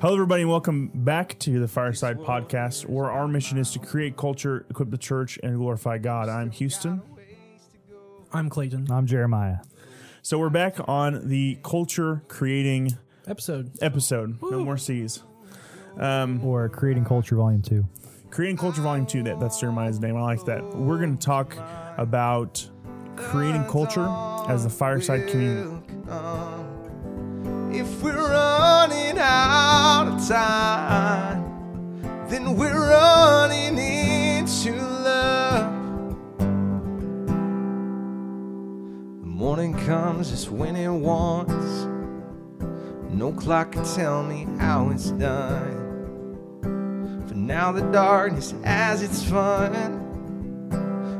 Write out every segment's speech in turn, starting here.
Hello, everybody, and welcome back to the Fireside Podcast, where our mission is to create culture, equip the church, and glorify God. I'm Houston. I'm Clayton. I'm Jeremiah. So we're back on the culture creating Episode. episode. No more C's. Um, or Creating Culture Volume 2. Creating Culture Volume 2, that, that's Jeremiah's name. I like that. We're going to talk about creating culture as the Fireside community. Time, then we're running into love. The morning comes just when it wants. No clock can tell me how it's done. For now, the darkness has its fun.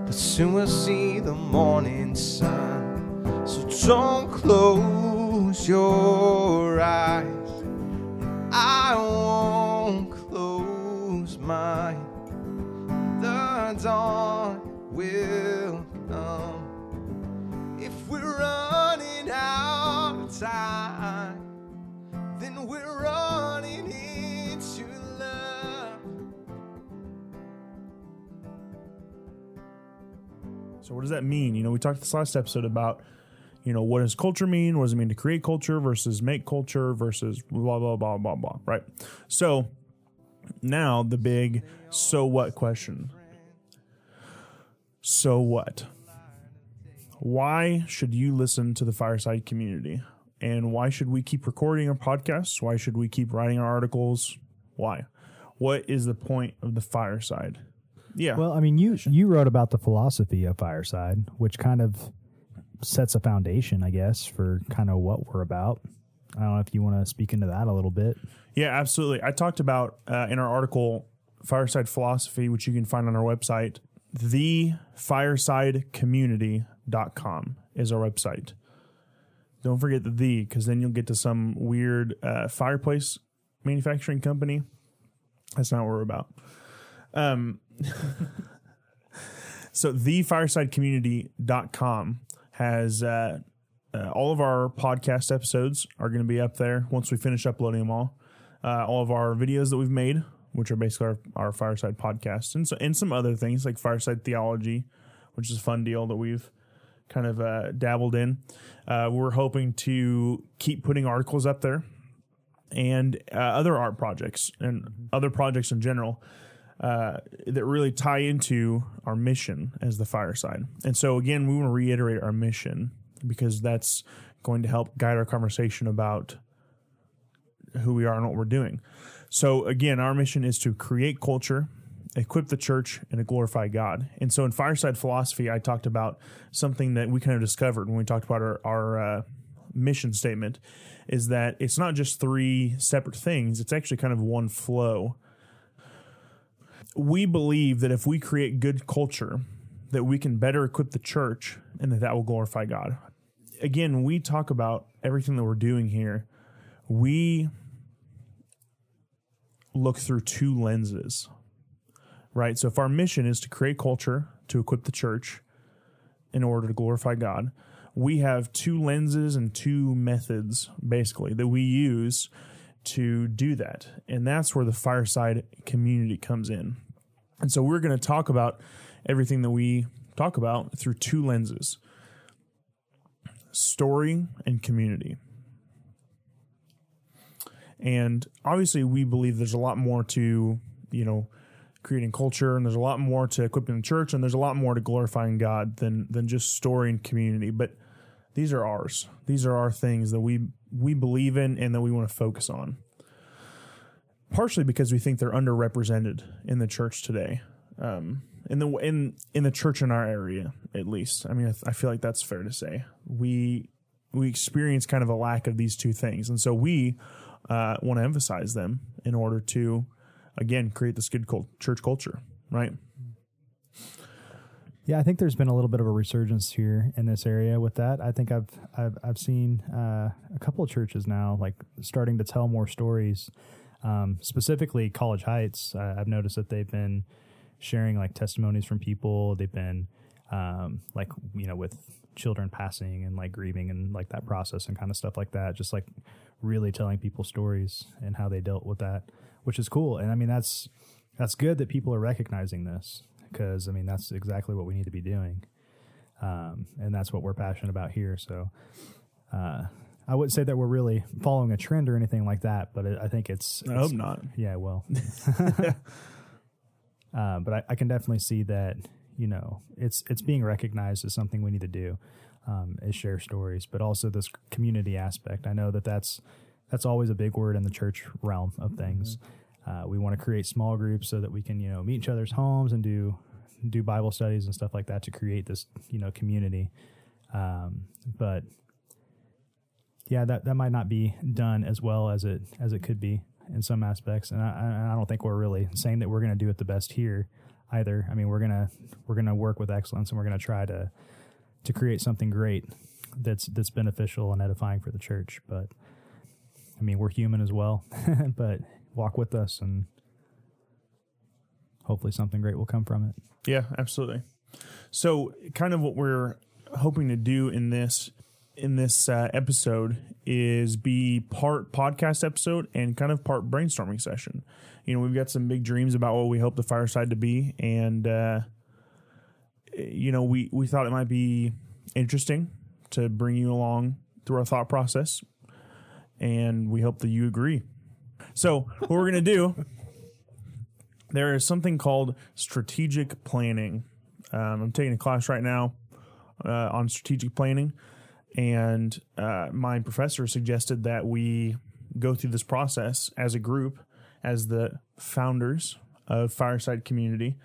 But soon we'll see the morning sun. So don't close your eyes. I won't close mine. The dawn will come. If we're running out of time, then we're running into love. So, what does that mean? You know, we talked this last episode about, you know, what does culture mean? What does it mean to create culture versus make culture versus blah, blah, blah, blah, blah, right? So, now the big so what question. So what? Why should you listen to the Fireside community? And why should we keep recording our podcasts? Why should we keep writing our articles? Why? What is the point of the Fireside? Yeah. Well, I mean, you you wrote about the philosophy of Fireside, which kind of sets a foundation, I guess, for kind of what we're about. I don't know if you want to speak into that a little bit. Yeah, absolutely. I talked about uh, in our article, Fireside Philosophy, which you can find on our website, thefiresidecommunity.com is our website. Don't forget the the, because then you'll get to some weird uh, fireplace manufacturing company. That's not what we're about. Um, so thefiresidecommunity.com has uh, uh, all of our podcast episodes are going to be up there once we finish uploading them all. Uh, all of our videos that we've made, which are basically our, our fireside podcasts, and so and some other things like fireside theology, which is a fun deal that we've kind of uh, dabbled in. Uh, we're hoping to keep putting articles up there and uh, other art projects and other projects in general uh, that really tie into our mission as the fireside. And so, again, we want to reiterate our mission because that's going to help guide our conversation about who we are and what we're doing. So, again, our mission is to create culture, equip the church, and to glorify God. And so, in Fireside Philosophy, I talked about something that we kind of discovered when we talked about our, our uh, mission statement is that it's not just three separate things, it's actually kind of one flow. We believe that if we create good culture, that we can better equip the church and that that will glorify God. Again, we talk about everything that we're doing here. We look through two lenses, right? So if our mission is to create culture to equip the church in order to glorify God, we have two lenses and two methods basically that we use to do that. And that's where the fireside community comes in. And so we're going to talk about everything that we talk about through two lenses story and community. And obviously, we believe there's a lot more to, you know, creating culture, and there's a lot more to equipping the church, and there's a lot more to glorifying God than than just story and community. But these are ours. These are our things that we we believe in and that we want to focus on. Partially because we think they're underrepresented in the church today, um, in the in in the church in our area, at least. I mean, I, th- I feel like that's fair to say. We we experience kind of a lack of these two things, and so we uh, want to emphasize them in order to, again, create this good cult- church culture, right? Yeah, I think there's been a little bit of a resurgence here in this area with that. I think I've I've I've seen uh, a couple of churches now like starting to tell more stories. Um, specifically, College Heights. Uh, I've noticed that they've been sharing like testimonies from people. They've been um, like you know with children passing and like grieving and like that process and kind of stuff like that. Just like really telling people stories and how they dealt with that, which is cool. And I mean, that's that's good that people are recognizing this because I mean that's exactly what we need to be doing, um, and that's what we're passionate about here. So. Uh, I wouldn't say that we're really following a trend or anything like that, but it, I think it's, I it's hope not. yeah, well, uh, but I, I can definitely see that you know it's it's being recognized as something we need to do um, is share stories, but also this community aspect. I know that that's that's always a big word in the church realm of things. Uh, we want to create small groups so that we can you know meet each other's homes and do do Bible studies and stuff like that to create this you know community. Um, but yeah, that that might not be done as well as it as it could be in some aspects, and I, I don't think we're really saying that we're going to do it the best here either. I mean, we're gonna we're gonna work with excellence, and we're gonna try to to create something great that's that's beneficial and edifying for the church. But I mean, we're human as well, but walk with us, and hopefully something great will come from it. Yeah, absolutely. So, kind of what we're hoping to do in this in this uh, episode is be part podcast episode and kind of part brainstorming session. You know, we've got some big dreams about what we hope the fireside to be, and uh, you know, we we thought it might be interesting to bring you along through our thought process, and we hope that you agree. So, what we're gonna do there is something called strategic planning. Um, I'm taking a class right now uh, on strategic planning, and uh, my professor suggested that we go through this process as a group, as the founders of Fireside Community,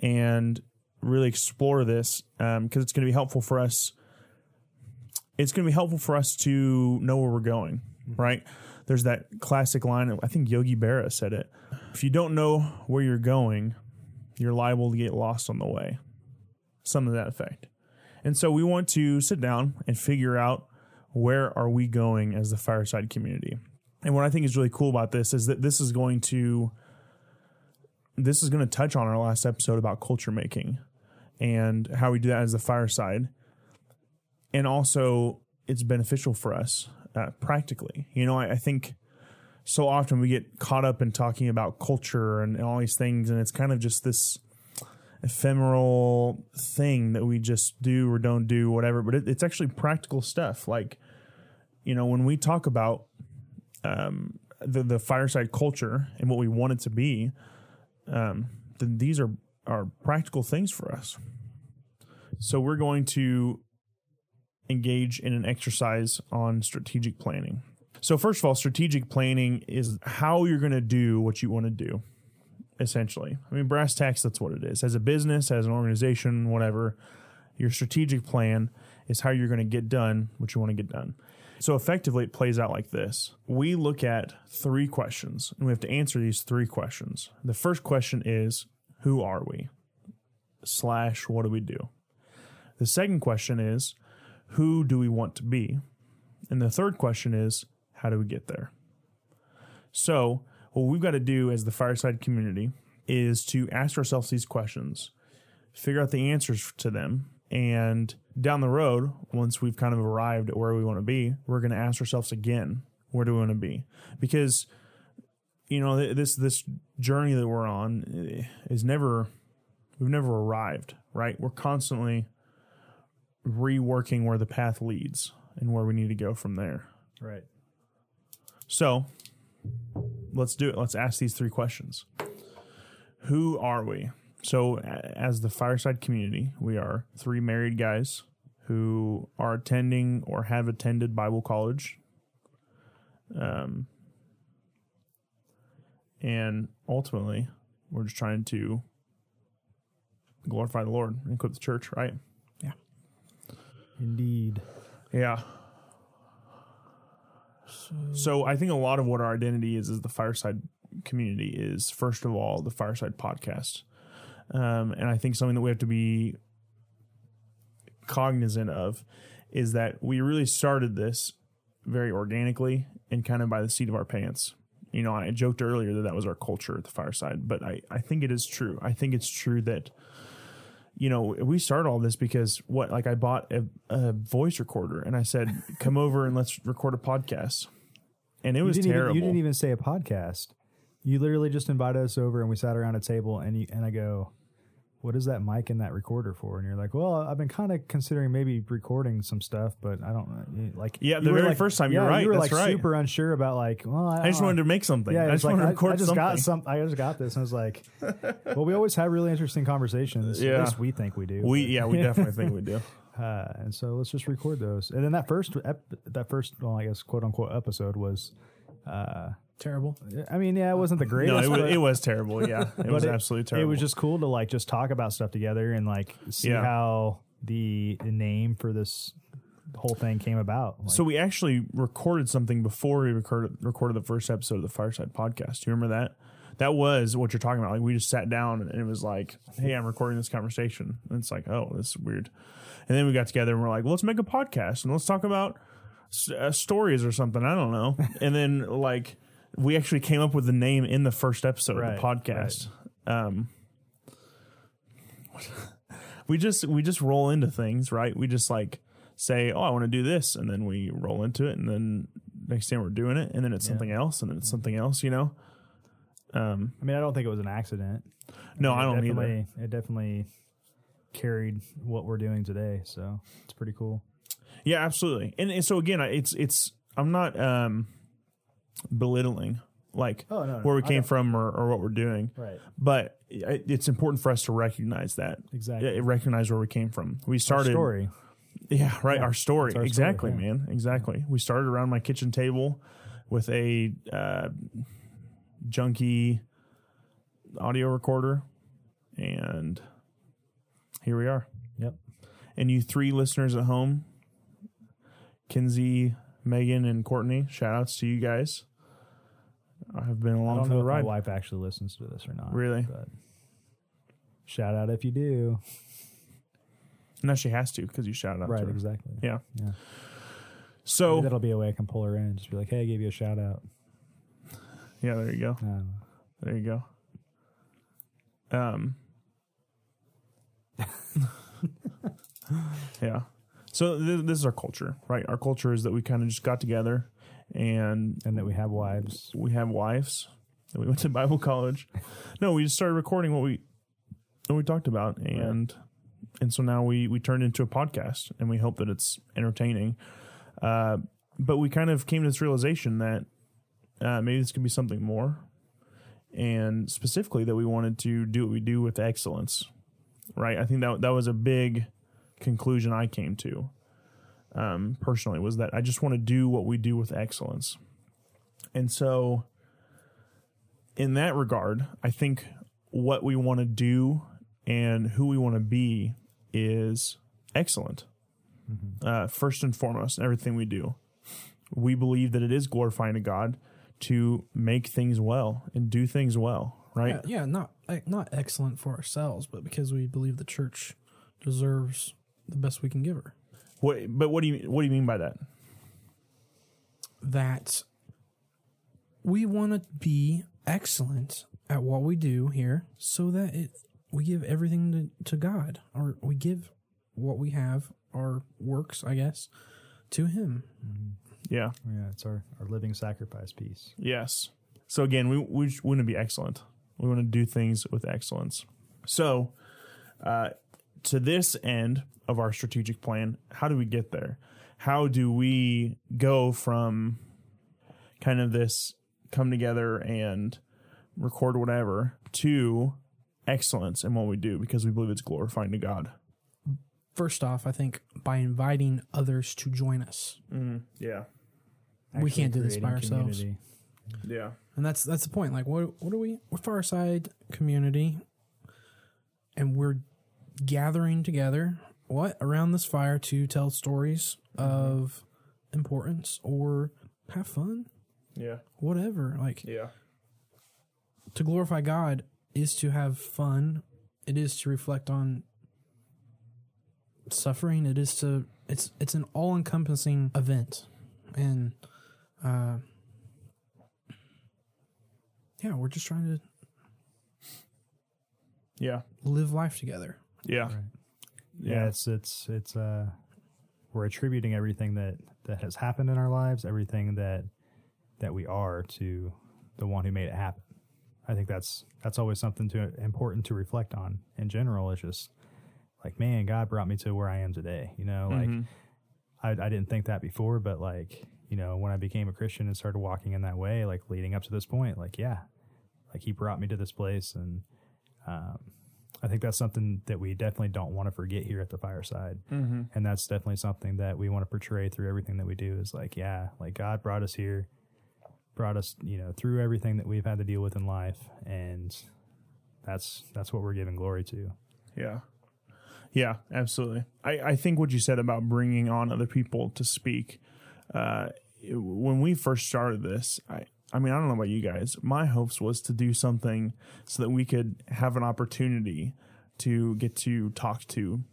and really explore this because um, it's going to be helpful for us. It's going to be helpful for us to know where we're going, right? There's that classic line. I think Yogi Berra said it. If you don't know where you're going, you're liable to get lost on the way. Some of that effect. And so we want to sit down and figure out where are we going as the fireside community. And what I think is really cool about this is that this is going to this is going to touch on our last episode about culture making and how we do that as the fireside. And also it's beneficial for us uh, practically. You know, I, I think so often we get caught up in talking about culture and, and all these things, and it's kind of just this ephemeral thing that we just do or don't do, whatever. But it, it's actually practical stuff. Like, you know, when we talk about um, the the fireside culture and what we want it to be, um, then these are are practical things for us. So we're going to engage in an exercise on strategic planning. So first of all, strategic planning is how you're going to do what you want to do. Essentially, I mean, brass tacks. That's what it is. As a business, as an organization, whatever, your strategic plan is how you're going to get done what you want to get done. So effectively, it plays out like this. We look at three questions, and we have to answer these three questions. The first question is, "Who are we?" Slash, what do we do? The second question is, "Who do we want to be?" And the third question is, how do we get there? So, what we've got to do as the fireside community is to ask ourselves these questions, figure out the answers to them, and down the road, once we've kind of arrived at where we want to be, we're going to ask ourselves again, where do we want to be? Because you know this this journey that we're on eh, is never we've never arrived, right? We're constantly reworking where the path leads and where we need to go from there. Right. So let's do it. Let's ask these three questions. Who are we? So, as the fireside community, we are three married guys who are attending or have attended Bible college. Um, and ultimately, we're just trying to glorify the Lord and equip the church, right? Yeah. Indeed. Yeah. So I think a lot of what our identity is is the fireside community is first of all the fireside podcast, um, and I think something that we have to be cognizant of is that we really started this very organically and kind of by the seat of our pants. You know, I joked earlier that that was our culture at the fireside, but I, I think it is true. I think it's true that you know, we started all this because what, like I bought a, a voice recorder and I said, come over and let's record a podcast. And it was you terrible. Even, you didn't even say a podcast. You literally just invited us over and we sat around a table and you and I go, "What is that mic and that recorder for?" And you're like, "Well, I've been kind of considering maybe recording some stuff, but I don't eh, eh, Like, Yeah, the very like- first time, yeah, you're right, You were like right. super unsure about like, well, I, I just wanted to make something. Yeah, I just like, wanted to I, record I just something. got some. I just got this, and I was like, "Well, we always have really interesting conversations. Yeah. At least we think we do. We but- yeah, we definitely think we do. uh, and so let's just record those. And then that first, ep- that first, well, I guess quote unquote episode was. Uh, Terrible. I mean, yeah, it wasn't the greatest. No, it was, but- it was terrible. Yeah, it was but absolutely terrible. It was just cool to like just talk about stuff together and like see Yeah. how the, the name for this whole thing came about. Like, So we actually recorded something before we recorded recorded the first episode of the Fireside Podcast. Do you remember that? That was what you're talking about. Like we just sat down and it was like, "Hey, I'm recording this conversation." And it's like, "Oh, this is weird." And then we got together and we're like, "Let's make a podcast and let's talk about s- uh, stories or something." I don't know. and then like we actually came up with the name in the first episode Right, of the podcast. Um, we just we just roll into things, right? We just like say, "Oh, I want to do this," and then we roll into it, and then next time we're doing it, and then it's something else, and then it's something else. You know? Um, I mean, I don't think it was an accident. no, mean, I don't either. It definitely carried what we're doing today, so it's pretty cool. Yeah, absolutely. And, and so again, it's it's I'm not um belittling like Oh, no, no, where we I came from or, or what we're doing, Right. but i- it's important for us to recognize that. Exactly. Yeah, recognize where we came from. We started Story. Yeah, right. Yeah, our story. our story, exactly, yeah. man. Exactly. We started around my kitchen table with a uh, junky audio recorder, and here we are. Yep. And you three listeners at home, Kinsey, Megan, and Courtney, shout outs to you guys. I have been I along don't for know the if ride. my wife actually listens to this or not. Really? But shout out if you do. No, she has to because you shouted out Right. to her. Exactly. Yeah. Yeah. So Maybe that'll be a way I can pull her in. Just be like, hey, I gave you a shout out. Yeah, there you go. I. There you go. Um. yeah. So th- this is our culture, right? Our culture is that we kind of just got together and And that we have wives. we have wives. And we went to Bible college. No, we just started recording what we what we talked about, and and so now we we turned into a podcast, and we hope that it's entertaining. Uh, but we kind of came to this realization that uh, maybe this could be something more, and specifically that we wanted to do what we do with excellence. Right, I think that that was a big conclusion I came to. Um, personally, was that I just want to do what we do with excellence, and so in that regard, I think what we want to do and who we want to be is excellent. Uh, first and foremost, in everything we do, we believe that it is glorifying to God to make things well and do things well, right? Yeah, yeah, not not excellent for ourselves, but because we believe the church deserves the best we can give her. What, but what do you what do you mean by that? That we want to be excellent at what we do here, so that it we give everything to, to God, or we give what we have, our works, I guess, to Him. Mm-hmm. Yeah. Yeah, it's our, our living sacrifice piece. Yes. So again, we we want to be excellent. We want to do things with excellence. So, uh, to this end of our strategic plan, how do we get there? How do we go from kind of this come together and record whatever to excellence in what we do because we believe it's glorifying to God? First off, I think by inviting others to join us, mm-hmm. Yeah. We can't do this by creating ourselves. community. Yeah. and that's that's the point. Like, what what are we? We're Fireside community, and we're gathering together what around this fire to tell stories mm-hmm. of importance or have fun, Yeah. whatever. Like Yeah. to glorify God is to have fun. It is to reflect on suffering. It is to it's it's an all encompassing event, and uh, yeah, we're just trying to Yeah. live life together. Yeah. Yeah, it's it's it's uh we're attributing everything that that has happened in our lives, everything that that we are to the one who made it happen. I think that's that's always something to important to reflect on. In general, it's just like, man, God brought me to where I am today. You know, like I, I didn't think that before, but like you know, when I became a Christian and started walking in that way, like leading up to this point, like yeah, like He brought me to this place, and um, I think that's something that we definitely don't want to forget here at the fireside, mm-hmm. and that's definitely something that we want to portray through everything that we do. Is like, yeah, like God brought us here, brought us, you know, through everything that we've had to deal with in life, and that's that's what we're giving glory to. Yeah. Yeah, absolutely. I, I think what you said about bringing on other people to speak, uh, it- when we first started this, I, I mean, I don't know about you guys. My hopes was to do something so that we could have an opportunity to get to talk to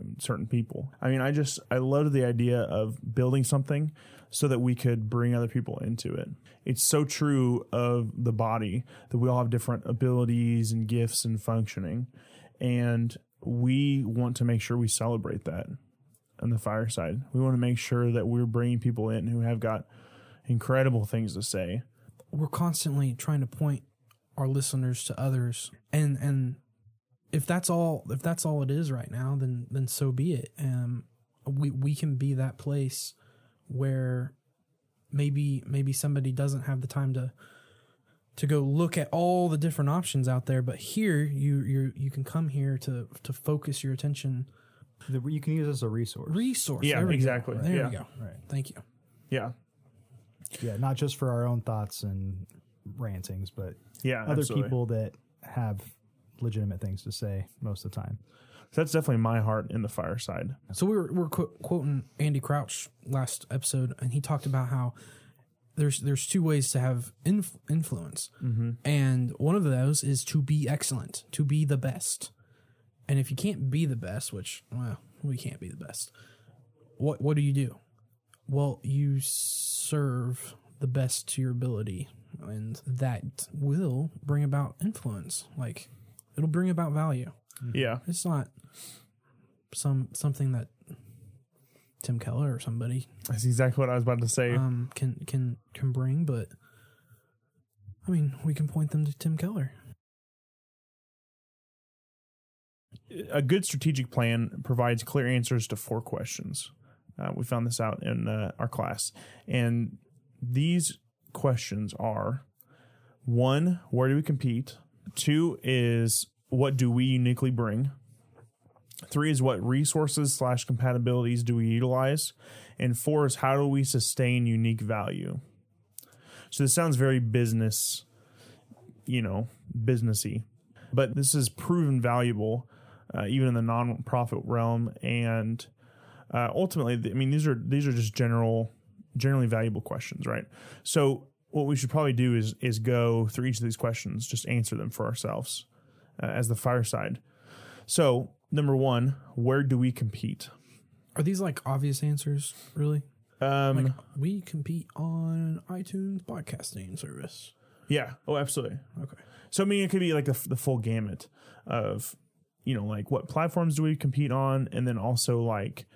um, certain people. I mean, I just, I loved the idea of building something so that we could bring other people into it. It's so true of the body that we all have different abilities and gifts and functioning. And we want to make sure we celebrate that on the fireside. We want to make sure that we're bringing people in who have got incredible things to say. we're constantly trying to point our listeners to others and and if that's all if that's all it is right now then then so be it um we we can be that place where maybe maybe somebody doesn't have the time to to go look at all the different options out there but here you you you can come here to to focus your attention The, you can use it as a resource, resource Yeah, There we go. exactly. there Yeah. we go right? thank you Yeah. Yeah, not just for our own thoughts and rantings, but Yeah. other absolutely. people that have legitimate things to say most of the time. So that's definitely my heart in the fireside. So we were we were qu- quoting Andy Crouch last episode, and he talked about how there's there's two ways to have inf- influence, mm-hmm. and one of those is to be excellent, to be the best. And if you can't be the best, which well, we can't be the best, what what do you do? Well, you serve the best to your ability, and that will bring about influence. Like it'll bring about value. Yeah. It's not some something that Tim Keller or somebody That's exactly what I was about to say. um can can can bring, but I mean, we can point them to Tim Keller. a good strategic plan provides clear answers to four questions. Uh, we found this out in uh, our class. And these questions are one, where do we compete? Two is what do we uniquely bring? Three is what resources slash compatibilities do we utilize? And four is how do we sustain unique value? So this sounds very business, you know, businessy, but this is proven valuable uh, even in the non-profit realm and uh, ultimately i mean these are these are just general generally valuable questions right so what we should probably do is is go through each of these questions just answer them for ourselves uh, as the fireside so number one where do we compete Are these like obvious answers, really? um Like we compete on iTunes podcasting service. yeah oh absolutely Okay. So I mean, it could be like the, the full gamut of, you know, like what platforms do we compete on, and then also like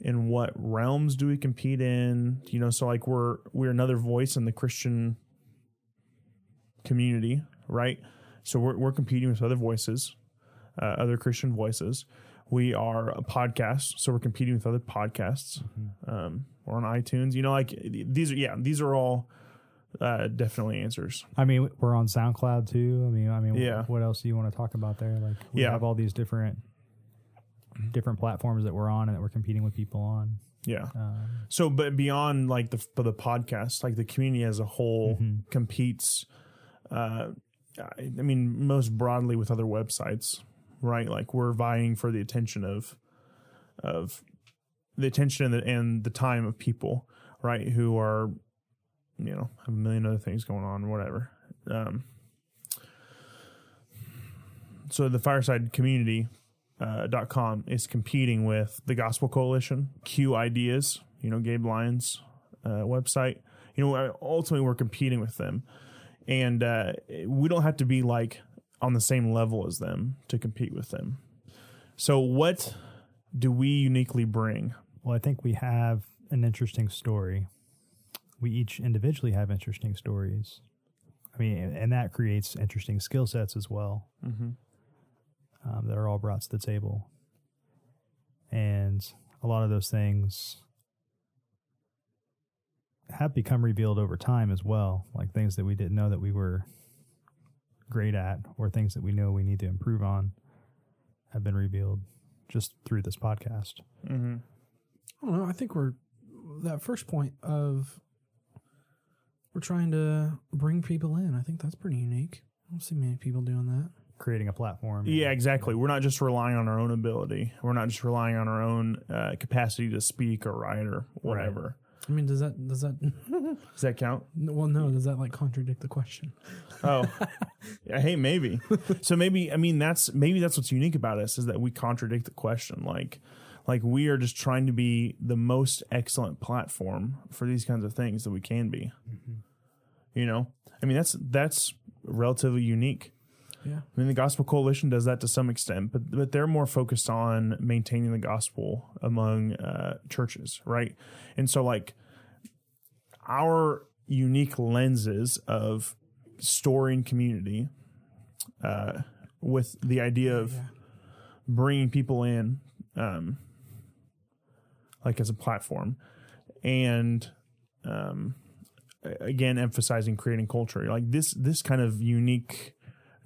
in what realms do we compete in? You know, so like we're we're another voice in the Christian community, right? So we're we're competing with other voices, uh, other Christian voices. We are a podcast, so we're competing with other podcasts. Um, we're on iTunes. You know, like these are yeah, these are all uh, definitely answers. I mean, we're on SoundCloud too. I mean, I mean, Yeah. what else do you want to talk about there? Like, we Yeah. have all these different different platforms that we're on and that we're competing with people on. Yeah. Um, So, but beyond like the the podcast, like the community as a whole Mm-hmm. competes. Uh, I mean, most broadly with other websites, right? Like we're vying for the attention of of the attention and the, and the time of people, right? Who are you know have a million other things going on, whatever. Um, so the fireside community uh, dot com is competing with the Gospel Coalition, Q Ideas, you know, Gabe Lyons' uh, website. You know, ultimately we're competing with them, and uh, we don't have to be like on the same level as them to compete with them. So, what do we uniquely bring? well, I think we have an interesting story we each individually have interesting stories. I mean, and that creates interesting skill sets as well Mm-hmm. um, that are all brought to the table. And a lot of those things have become revealed over time as well, like things that we didn't know that we were great at, or things that we know we need to improve on, have been revealed just through this podcast. Mm-hmm. I don't know. I think we're that first point of we're trying to bring people in. I think that's pretty unique. I don't see many people doing that. Creating a platform. Yeah, exactly. We're not just relying on our own ability. We're not just relying on our own uh, capacity to speak or write or whatever. I mean, does that does that? Does that count? well, no. Does that like contradict the question? Oh, yeah, hey, maybe. So maybe I mean that's maybe that's what's unique about us is that we contradict the question. Like, like we are just trying to be the most excellent platform for these kinds of things that we can be. Mm-hmm. You know, I mean that's that's relatively unique. Yeah. I mean, the Gospel Coalition does that to some extent, but but they're more focused on maintaining the gospel among uh, churches, right? And so, like, our unique lenses of storing community, uh, with the idea of Yeah. bringing people in, um, like as a platform, and um, again emphasizing creating culture. Like this, this kind of unique,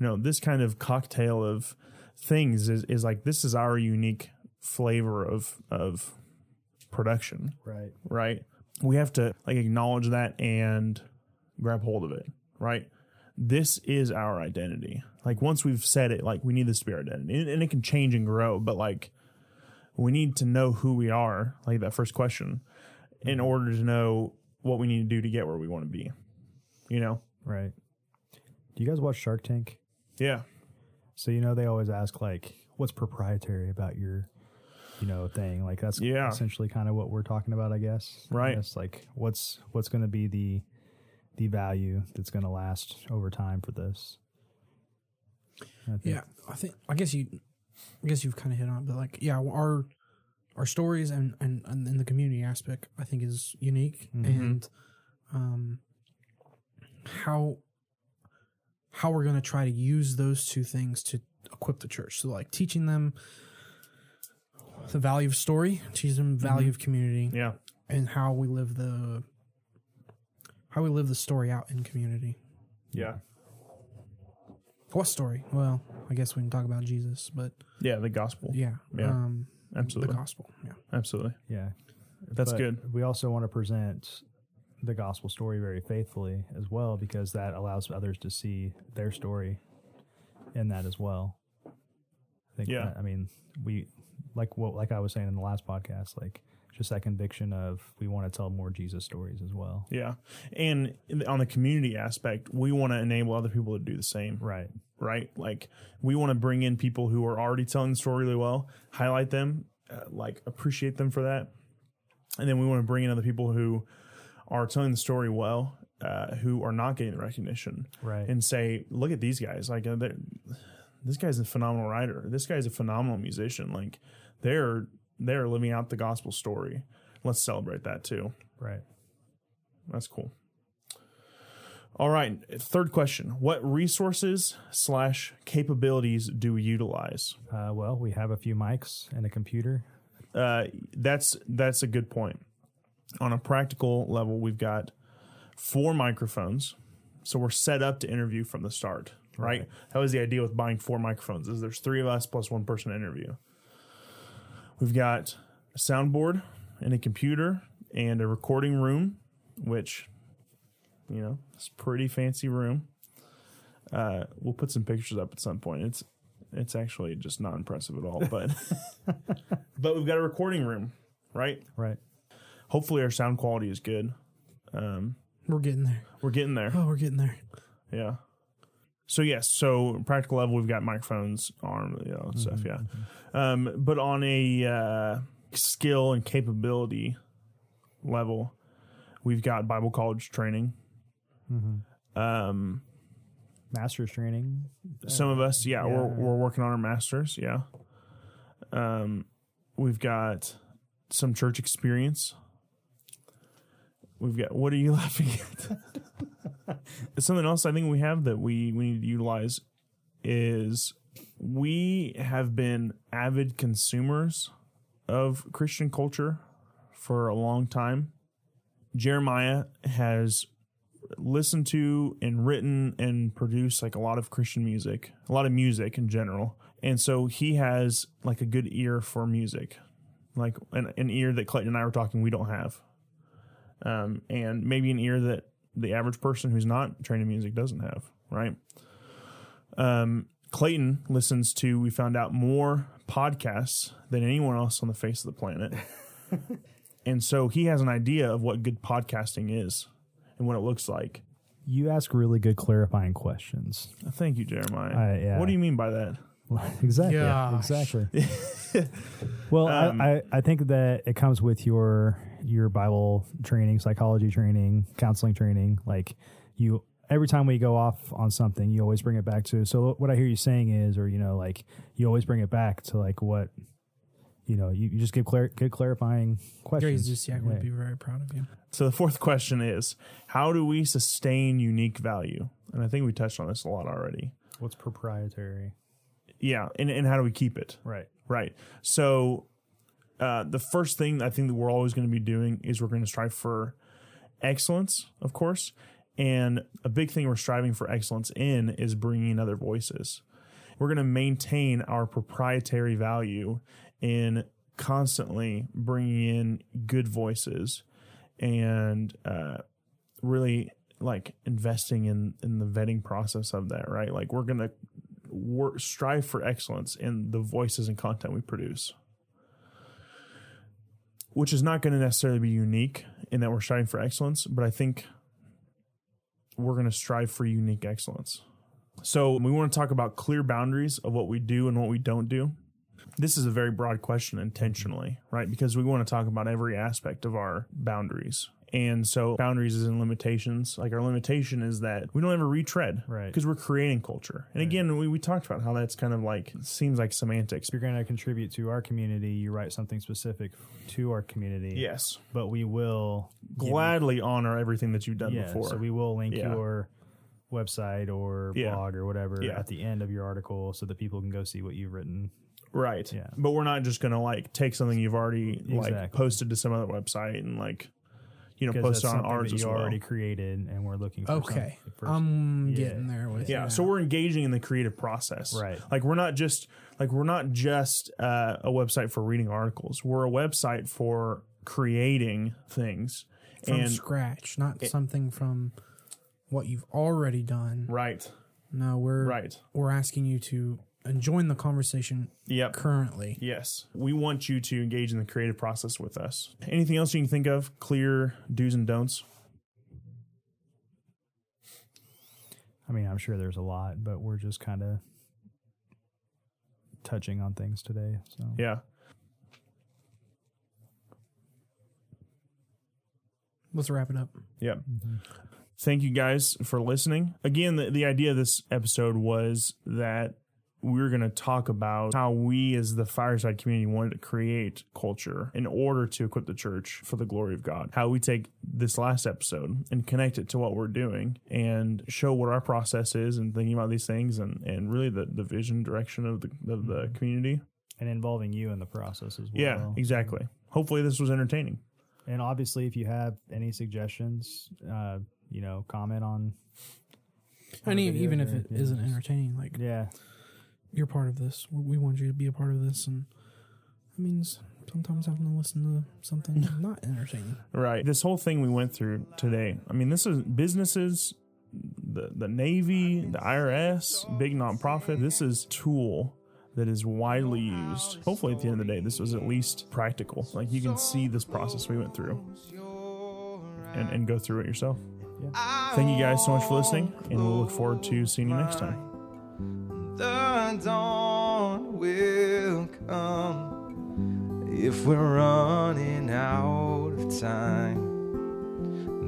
you know, this kind of cocktail of things is, is like this is our unique flavor of of production, Right. right? We have to like acknowledge that and grab hold of it, right? This is our identity. Like once we've said it, like we need this to be our identity, and, and it can change and grow, but like we need to know who we are, like that first question, in order to know what we need to do to get where we want to be. You know? Right. Do you guys watch Shark Tank? Yeah. So you know they always ask like, "What's proprietary about your, you know, thing?" Like that's Yeah. essentially kind of what we're talking about, I guess. Right. It's like what's what's going to be the the value that's going to last over time for this. I think- Yeah, I think I guess you, I guess you've kind of hit on, it, but like, yeah, our our stories and and and, and the community aspect, I think, is unique, and um, how how we're going to try to use those two things to equip the church. So, like, teaching them the value of story, teaching them value of community, Yeah. and how we live the how we live the story out in community. Yeah. What story? Well, I guess we can talk about Jesus, but Yeah. The gospel. yeah, Yeah. um, the Absolutely. gospel. Yeah, Absolutely. Yeah. That's But good. We also want to present the gospel story very faithfully as well because that allows others to see their story in that as well. I think Yeah. that- I mean, we like what like I was saying in the last podcast, like just that conviction of we want to tell more Jesus stories as well. Yeah. And on the community aspect, we want to enable other people to do the same. Right. right? Like we want to bring in people who are already telling the story really well, highlight them, uh, like appreciate them for that, and then we want to bring in other people who are telling the story well, uh, who are not getting the recognition, Right. and say, look at these guys, like uh, this guy's a phenomenal writer, this guy's a phenomenal musician, like they're they're living out the gospel story. Let's celebrate that too. Right. That's cool. All right. Third question: What resources slash capabilities do we utilize? Uh, well, we have a few mics and a computer. Uh, that's that's a good point. On a practical level, we've got four microphones, so we're set up to interview from the start. Right. That was the idea with buying four microphones. Is there's three of us plus one person to interview. We've got a soundboard and a computer and a recording room, which you know it's a pretty fancy room. Uh, we'll put some pictures up at some point. It's it's actually just not impressive at all, but but we've got a recording room, right? Right. Hopefully our sound quality is good. Um, we're getting there. we're getting there. Oh, we're getting there. Yeah. So yes, so practical level, we've got microphones, arm, you know, and stuff. Yeah. Um, but on a uh, skill and capability level, we've got Bible college training. Um, Master's training. some of us, yeah, we're we're working on our masters. Yeah. Um, we've got some church experience. We've got. What are you laughing at? Something else I think we have that we we need to utilize is we have been avid consumers of Christian culture for a long time. Jeremiah has listened to and written and produced like a lot of Christian music, a lot of music in general. And so he has like a good ear for music, like an, an ear that Clayton and I were talking we don't have. Um, and maybe an ear that the average person who's not trained in music doesn't have, right? Um, Clayton listens to, we found out, more podcasts than anyone else on the face of the planet. and so he has an idea of what good podcasting is and what it looks like. You ask really good clarifying questions. Thank you, Jeremiah. Uh, yeah. What do you mean by that? exactly. Gosh. Exactly. well, Um, I, I, I think that it comes with your your Bible training, psychology training, counseling training. Like you, every time we go off on something, you always bring it back to. So what I hear you saying is, or you know, like you always bring it back to like what, you know, you, you just give clar- good clarifying questions. Grace Zusiak Yeah. would be very proud of you. So the fourth question is how do we sustain unique value? And I think we touched on this a lot already. What's proprietary? Yeah, and, and how do we keep it? Right. Right. So uh, the first thing I think that we're always going to be doing is we're going to strive for excellence, of course. And a big thing we're striving for excellence in is bringing in other voices. We're going to maintain our proprietary value in constantly bringing in good voices and uh, really like investing in in the vetting process of that right like we're gonna work strive for excellence in the voices and content we produce which is not going to necessarily be unique in that we're striving for excellence but i think we're going to strive for unique excellence so we want to talk about clear boundaries of what we do and what we don't do this is a very broad question intentionally, right? Because we want to talk about every aspect of our boundaries. And so boundaries is in limitations. Like our limitation is that we don't ever retread. Right. Because we're creating culture. And again, we, we talked about how that's kind of like seems like semantics. If you're going to contribute to our community, you write something specific to our community. Yes. But we will give you- Gladly honor everything that you've done yeah, before. So we will link Yeah. your website or Yeah. blog or whatever Yeah. at the end of your article so that people can go see what you've written. right. Yeah. But we're not just gonna like take something you've already like posted to some other website and like you know, Because post on something ours that as you well. already created and we're looking for Okay. something for- I'm yeah. getting there with Yeah, you so we're engaging in the creative process. Right. Like we're not just like we're not just uh, a website for reading articles. We're a website for creating things. from and scratch, not something from what you've already done. right, No, we're right. we're asking you to and join the conversation Yep. currently. Yes. We want you to engage in the creative process with us. Anything else you can think of? Clear do's and don'ts? I mean, I'm sure there's a lot, but we're just kind of touching on things today. So Yeah. Let's wrap it up. Yep. Mm-hmm. Thank you guys for listening. Again, the, the idea of this episode was that we were going to talk about how we as the fireside community wanted to create culture in order to equip the church for the glory of God. How we take this last episode and connect it to what we're doing and show what our process is and thinking about these things and, and really the, the vision direction of the, of the community. and involving you in the process as well. Yeah, exactly. Hopefully this was entertaining. And obviously, if you have any suggestions, uh, you know, comment on. on And the e- even if or- it yeah, isn't entertaining, like Yeah, you're part of this. We want you to be a part of this, and that means sometimes having to listen to something not entertaining. Right. This whole thing we went through today. I mean, this is businesses, the the Navy, the IRS, big nonprofit. This is tool that is widely used. Hopefully, at the end of the day, this was at least practical. Like you can see this process we went through and, and go through it yourself. Thank you guys so much for listening, and we'll look forward to seeing you next time. The dawn will come. If we're running out of time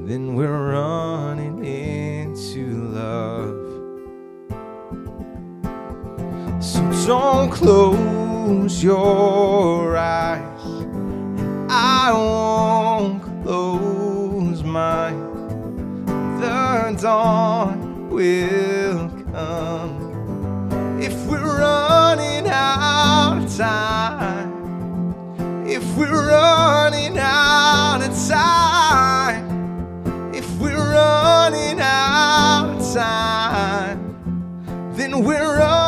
then we're running into love. So don't close your eyes. And i won't close mine. The dawn will come we're running out of time, if we're running out of time, if we're running out of time, then we're running.